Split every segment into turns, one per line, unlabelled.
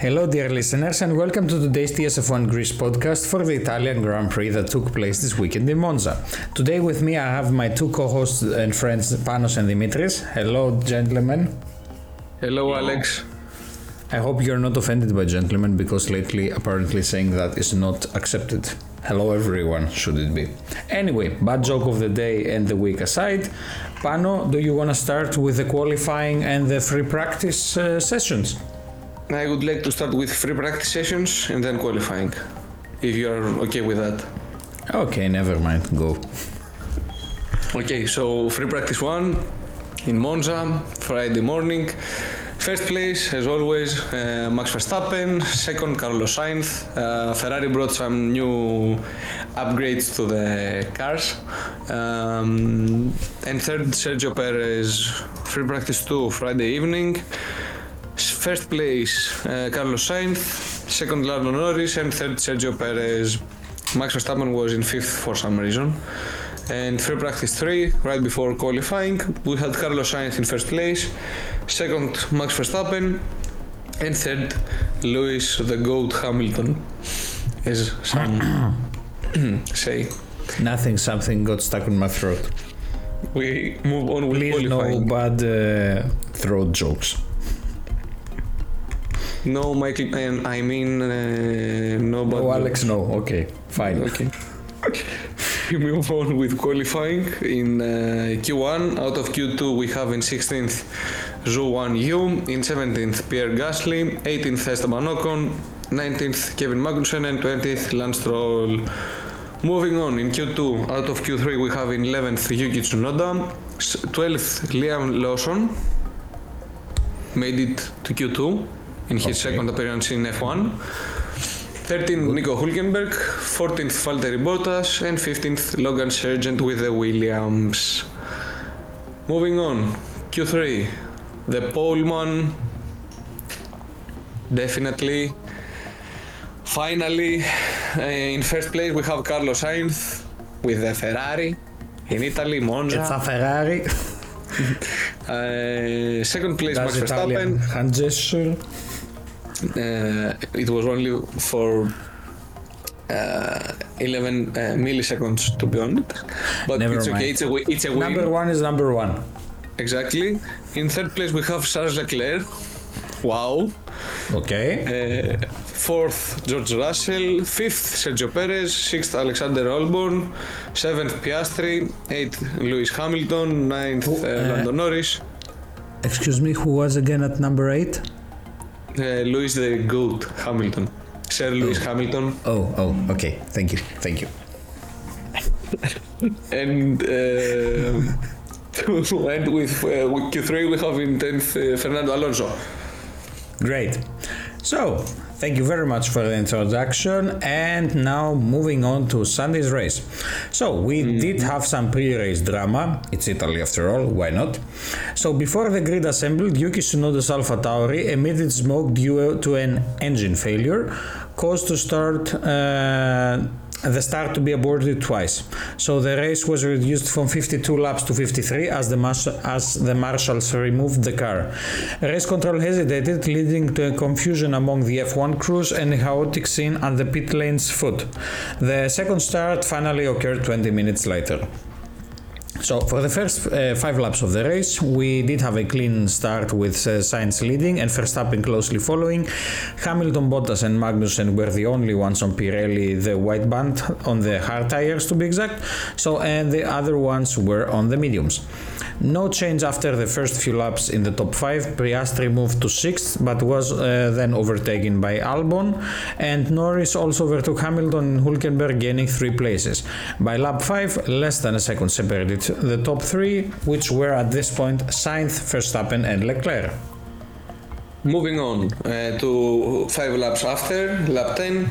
Hello, dear listeners, and welcome to today's TSF1 Greece podcast for the Italian Grand Prix that took place this weekend in Monza. Today, with me, I have my two co hosts and friends, Panos and Dimitris. Hello, gentlemen.
Hello, Alex.
I hope you're not offended by gentlemen because lately, apparently, saying that is not accepted. Hello, everyone, should it be. Anyway, bad joke of the day and the week aside, Pano, do you want to start with the qualifying and the free practice uh, sessions?
I would like to start with free practice sessions and then qualifying, if you are okay with that.
Okay, never mind, go.
Okay, so free practice one in Monza, Friday morning. First place, as always, uh, Max Verstappen. Second, Carlos Sainz. Uh, Ferrari brought some new upgrades to the cars. Um, and third, Sergio Perez. Free practice two, Friday evening. First place, uh, Carlos Sainz. Second, Lando Norris. And third, Sergio Perez. Max Verstappen was in fifth for some reason. And free practice three, right before qualifying, we had Carlos Sainz in first place. Second, Max Verstappen. And third, Lewis the Goat Hamilton, as some say.
Nothing, something got stuck in my throat.
We move on with
Please, no bad uh, throat jokes.
No, Michael, and I mean, uh, no, but
Alex, no. Okay, fine.
Okay. we move on with qualifying in uh, Q1. Out of Q2, we have in 16th Zhou Guanyu, in 17th Pierre Gasly, 18th Esteban Ocon, 19th Kevin Magnussen, and 20th Lance Stroll. Moving on in Q2, out of Q3, we have in 11th Yuki Tsunoda, 12th Liam Lawson, made it to Q2 in his
Okay.
second appearance in F1. 13th Nico Hulkenberg, 14th Valtteri Bottas, and 15th Logan Sargeant with the Williams. Moving on, Q3, the poleman, definitely. Finally, uh, in first place we have Carlos Sainz with the Ferrari in Italy, Monza.
It's a Ferrari.
Uh, second place Max
Does Italian
Verstappen.
hand gesture.
Uh, it was only for uh, 11 uh, milliseconds to be honest, but
Never
it's okay. It's a it's a win.
Number one is number one.
Exactly. In third place we have Charles Leclerc. Wow.
Okay.
Uh, fourth George Russell. Fifth Sergio Perez. Sixth Alexander Albon. Seventh Piastri. Eighth Lewis Hamilton. Ninth uh,
uh,
Lando Norris.
Excuse me, who was again at number eight?
Uh, Lewis the Goat Hamilton. Sir Lewis Hamilton.
Oh, oh, okay. Thank you. Thank you.
And uh, to end with, uh, with Q3, we have in 10th uh, Fernando Alonso.
Great. So, thank you very much for the introduction. And now moving on to Sunday's race. So, we did have some pre race drama. It's Italy after all, why not? So, before the grid assembled, Yuki Tsunoda's Alpha Tauri emitted smoke due to an engine failure, caused to start. Uh, the start to be aborted twice. So the race was reduced from 52 laps to 53 as the as the marshals removed the car. Race control hesitated, leading to a confusion among the F1 crews and a chaotic scene at the pit lane's foot. The second start finally occurred 20 minutes later. So for the first uh, five laps of the race, we did have a clean start with uh, Sainz leading and Verstappen closely following. Hamilton, Bottas, and Magnussen were the only ones on Pirelli, the white band on the hard tires to be exact. So and the other ones were on the mediums. No change after the first few laps in the top five. Piastri moved to sixth, but was uh, then overtaken by Albon, and Norris also overtook Hamilton and Hulkenberg, gaining three places. By lap five, less than a second separated the top three, which were at this point Sainz, Verstappen, and Leclerc.
Moving on uh, to five laps after, lap 10,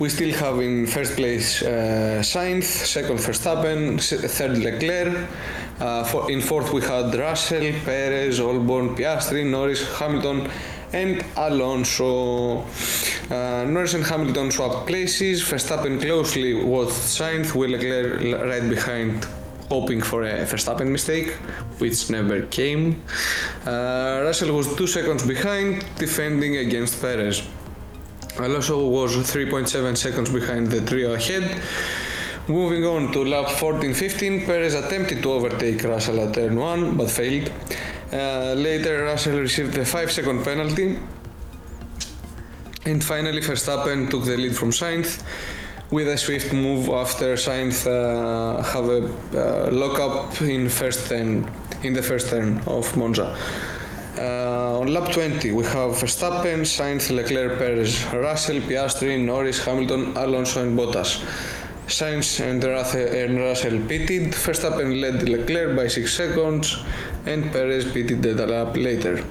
we still have in first place uh, Sainz, second Verstappen, third Leclerc. Uh, for, in fourth we had Russell, Perez, Albon, Piastri, Norris, Hamilton, and Alonso. Uh, Norris and Hamilton swapped places. Verstappen closely with Sainz, with Leclerc right behind hoping for a Verstappen mistake, which never came. Uh, Russell was two seconds behind, defending against Perez. Alonso was 3.7 seconds behind the trio ahead. Moving on to lap 14-15, Perez attempted to overtake Russell at turn 1 but failed. Uh, later, Russell received a 5 second penalty. And finally, Verstappen took the lead from Sainz with a swift move after Sainz uh, have a uh, lockup in first turn, in the first turn of Monza. Uh, on lap 20, we have Verstappen, Sainz, Leclerc, Perez, Russell, Piastri, Norris, Hamilton, Alonso, and Bottas. Sainz and Russell pitted, Verstappen led Leclerc by 6 seconds, and Perez pitted the lap later.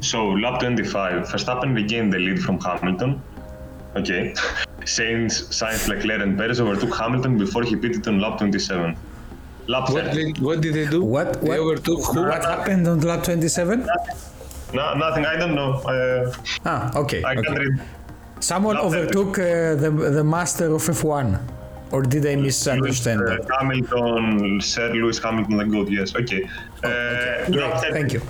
So, lap 25, Verstappen regained the lead from Hamilton. Okay. Sainz, Sainz, Leclerc, and Perez overtook Hamilton before he pitted on lap 27. Lap
What
30.
did, what did they do?
What
They
what,
overtook who?
what happened on lap 27?
No, nothing, I don't know. Uh,
Ah, okay.
I
okay.
can't read.
Someone
Lap
overtook uh, the the master of F1, or did I misunderstand
Lewis,
that?
uh, Hamilton, Sir Lewis Hamilton, the GOAT, yes. Okay. Uh,
Great, thank you.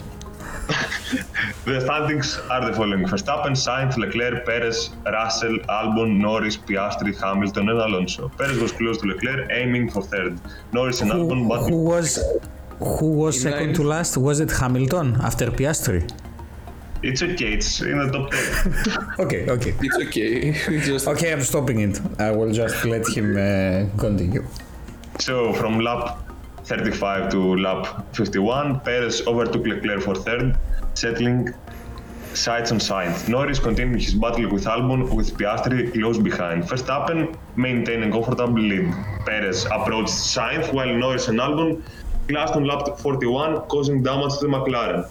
The standings are the following: Verstappen, Sainz, Leclerc, Perez, Russell, Albon, Norris, Piastri, Hamilton, and Alonso. Perez was close to Leclerc, aiming for third. Norris and
Who,
Albon, but
who was who was second
line.
to last? Was it Hamilton after Piastri?
it's okay. It's in the top ten.
Okay, okay.
It's okay. Just
Okay, I'm stopping it. I will just let him uh, continue.
so from lap 35 to lap 51, Perez overtook Leclerc for third, settling sights on Sainz. Norris continued his battle with Albon, with Piastri close behind. Verstappen maintained a comfortable lead. Perez approached Sainz while Norris and Albon clashed on lap 41, causing damage to the McLaren.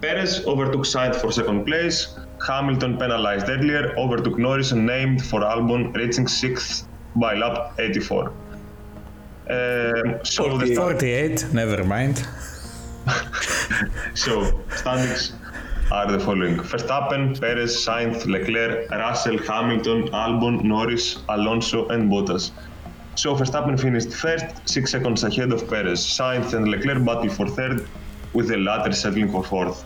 Perez overtook Sainz for second place. Hamilton penalized earlier, overtook Norris and named for Albon, reaching sixth by lap 84. Um, so the
48, never mind.
So, standings are the following Verstappen, Perez, Sainz, Leclerc, Russell, Hamilton, Albon, Norris, Alonso, and Bottas. So, Verstappen finished first, six seconds ahead of Perez. Sainz and Leclerc battled for third, with the latter settling for fourth.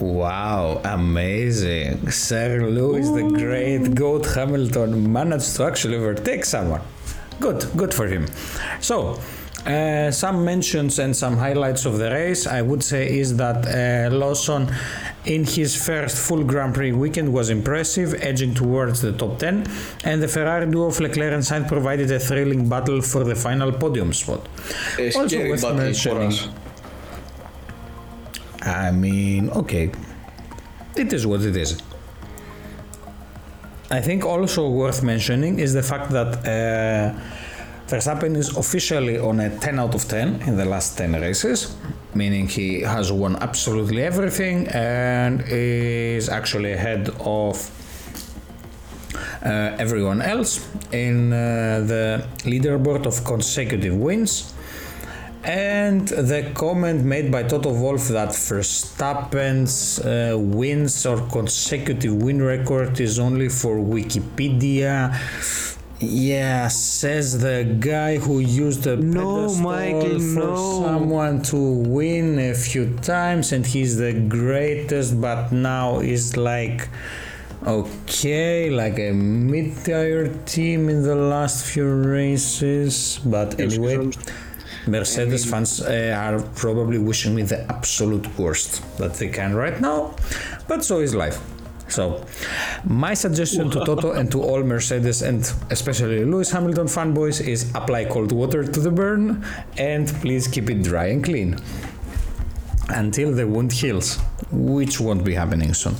Wow, amazing. Sir Lewis, the great GOAT Hamilton, managed to actually overtake someone. Good, good for him. So, uh, some mentions and some highlights of the race, I would say, is that uh, Lawson, in his first full Grand Prix weekend, was impressive, edging towards the top 10, and the Ferrari duo of Leclerc and Sainz provided a thrilling battle for the final podium spot.
a scary
worth mentioning-. I mean, okay, it is what it is. I think also worth mentioning is the fact that uh, Verstappen is officially on a 10 out of 10 in the last 10 races, meaning he has won absolutely everything and is actually ahead of uh, everyone else in uh, the leaderboard of consecutive wins. And the comment made by Toto Wolff that Verstappen's uh, wins or consecutive win record is only for Wikipedia. Yeah, says the guy who used a
No,
pedestal
Michael,
for
no.
someone to win a few times, and he's the greatest, but now is like okay, like a mid-tier team in the last few races. But anyway. Mercedes fans uh, are probably wishing me the absolute worst that they can right now, but so is life. So, my suggestion to Toto and to all Mercedes and especially Lewis Hamilton fanboys is apply cold water to the burn and please keep it dry and clean until the wound heals, which won't be happening soon.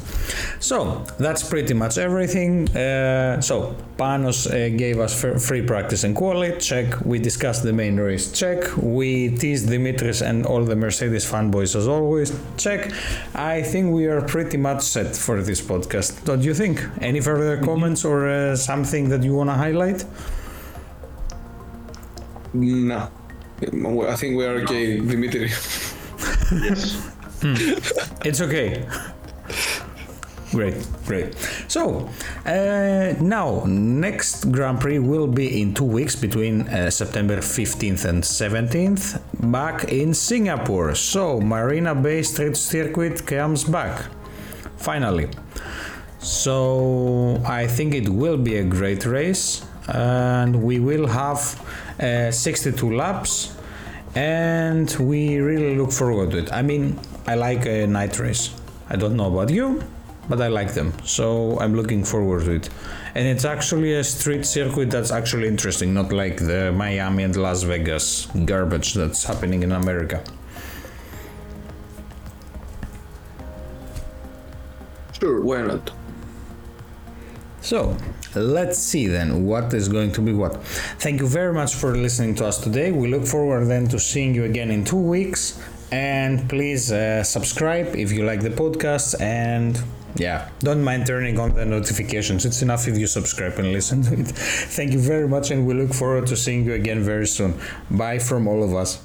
So that's pretty much everything. Uh, so Panos uh, gave us f- free practice and quality check. We discussed the main race check. We teased Dimitris and all the Mercedes fanboys as always check. I think we are pretty much set for this podcast. Don't you think? Any further comments or uh, something that you want to highlight?
No. I think we are okay, Dimitri.
Yes.
It's okay. Great, great. So uh, now next Grand Prix will be in two weeks between uh, September 15th and 17th back in Singapore. So Marina Bay Street Circuit comes back finally. So I think it will be a great race and we will have uh, 62 laps and we really look forward to it. I mean, I like a night race. I don't know about you, but I like them. So I'm looking forward to it. And it's actually a street circuit that's actually interesting, not like the Miami and Las Vegas garbage that's happening in America.
Sure, why not?
So let's see then what is going to be what. Thank you very much for listening to us today. We look forward then to seeing you again in two weeks. And please uh, subscribe if you like the podcast and yeah, don't mind turning on the notifications. It's enough if you subscribe and listen to it. Thank you very much, and we look forward to seeing you again very soon. Bye from all of us.